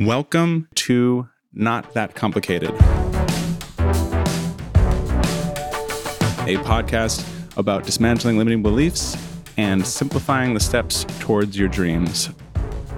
Welcome to Not That Complicated, a podcast about dismantling limiting beliefs and simplifying the steps towards your dreams.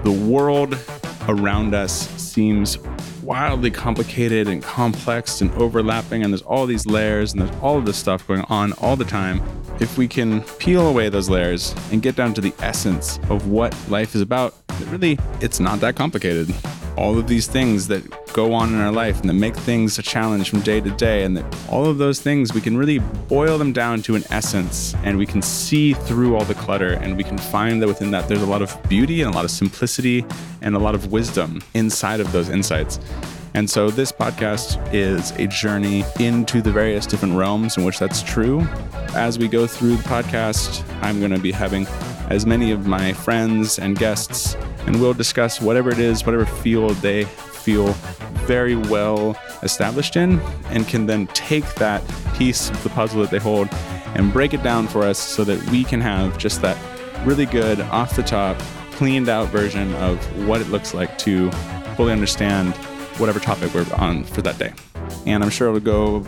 The world around us seems wildly complicated and complex and overlapping, and there's all these layers and there's all of this stuff going on all the time. If we can peel away those layers and get down to the essence of what life is about, really, it's not that complicated all of these things that go on in our life and that make things a challenge from day to day and that all of those things we can really boil them down to an essence and we can see through all the clutter and we can find that within that there's a lot of beauty and a lot of simplicity and a lot of wisdom inside of those insights and so this podcast is a journey into the various different realms in which that's true. As we go through the podcast, I'm going to be having as many of my friends and guests, and we'll discuss whatever it is, whatever field they feel very well established in, and can then take that piece of the puzzle that they hold and break it down for us so that we can have just that really good, off the top, cleaned out version of what it looks like to fully understand whatever topic we're on for that day. And I'm sure it'll go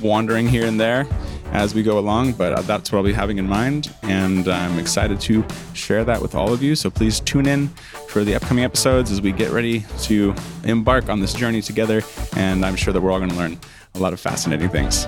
wandering here and there as we go along, but uh, that's what I'll be having in mind. And I'm excited to share that with all of you. So please tune in for the upcoming episodes as we get ready to embark on this journey together. And I'm sure that we're all going to learn a lot of fascinating things.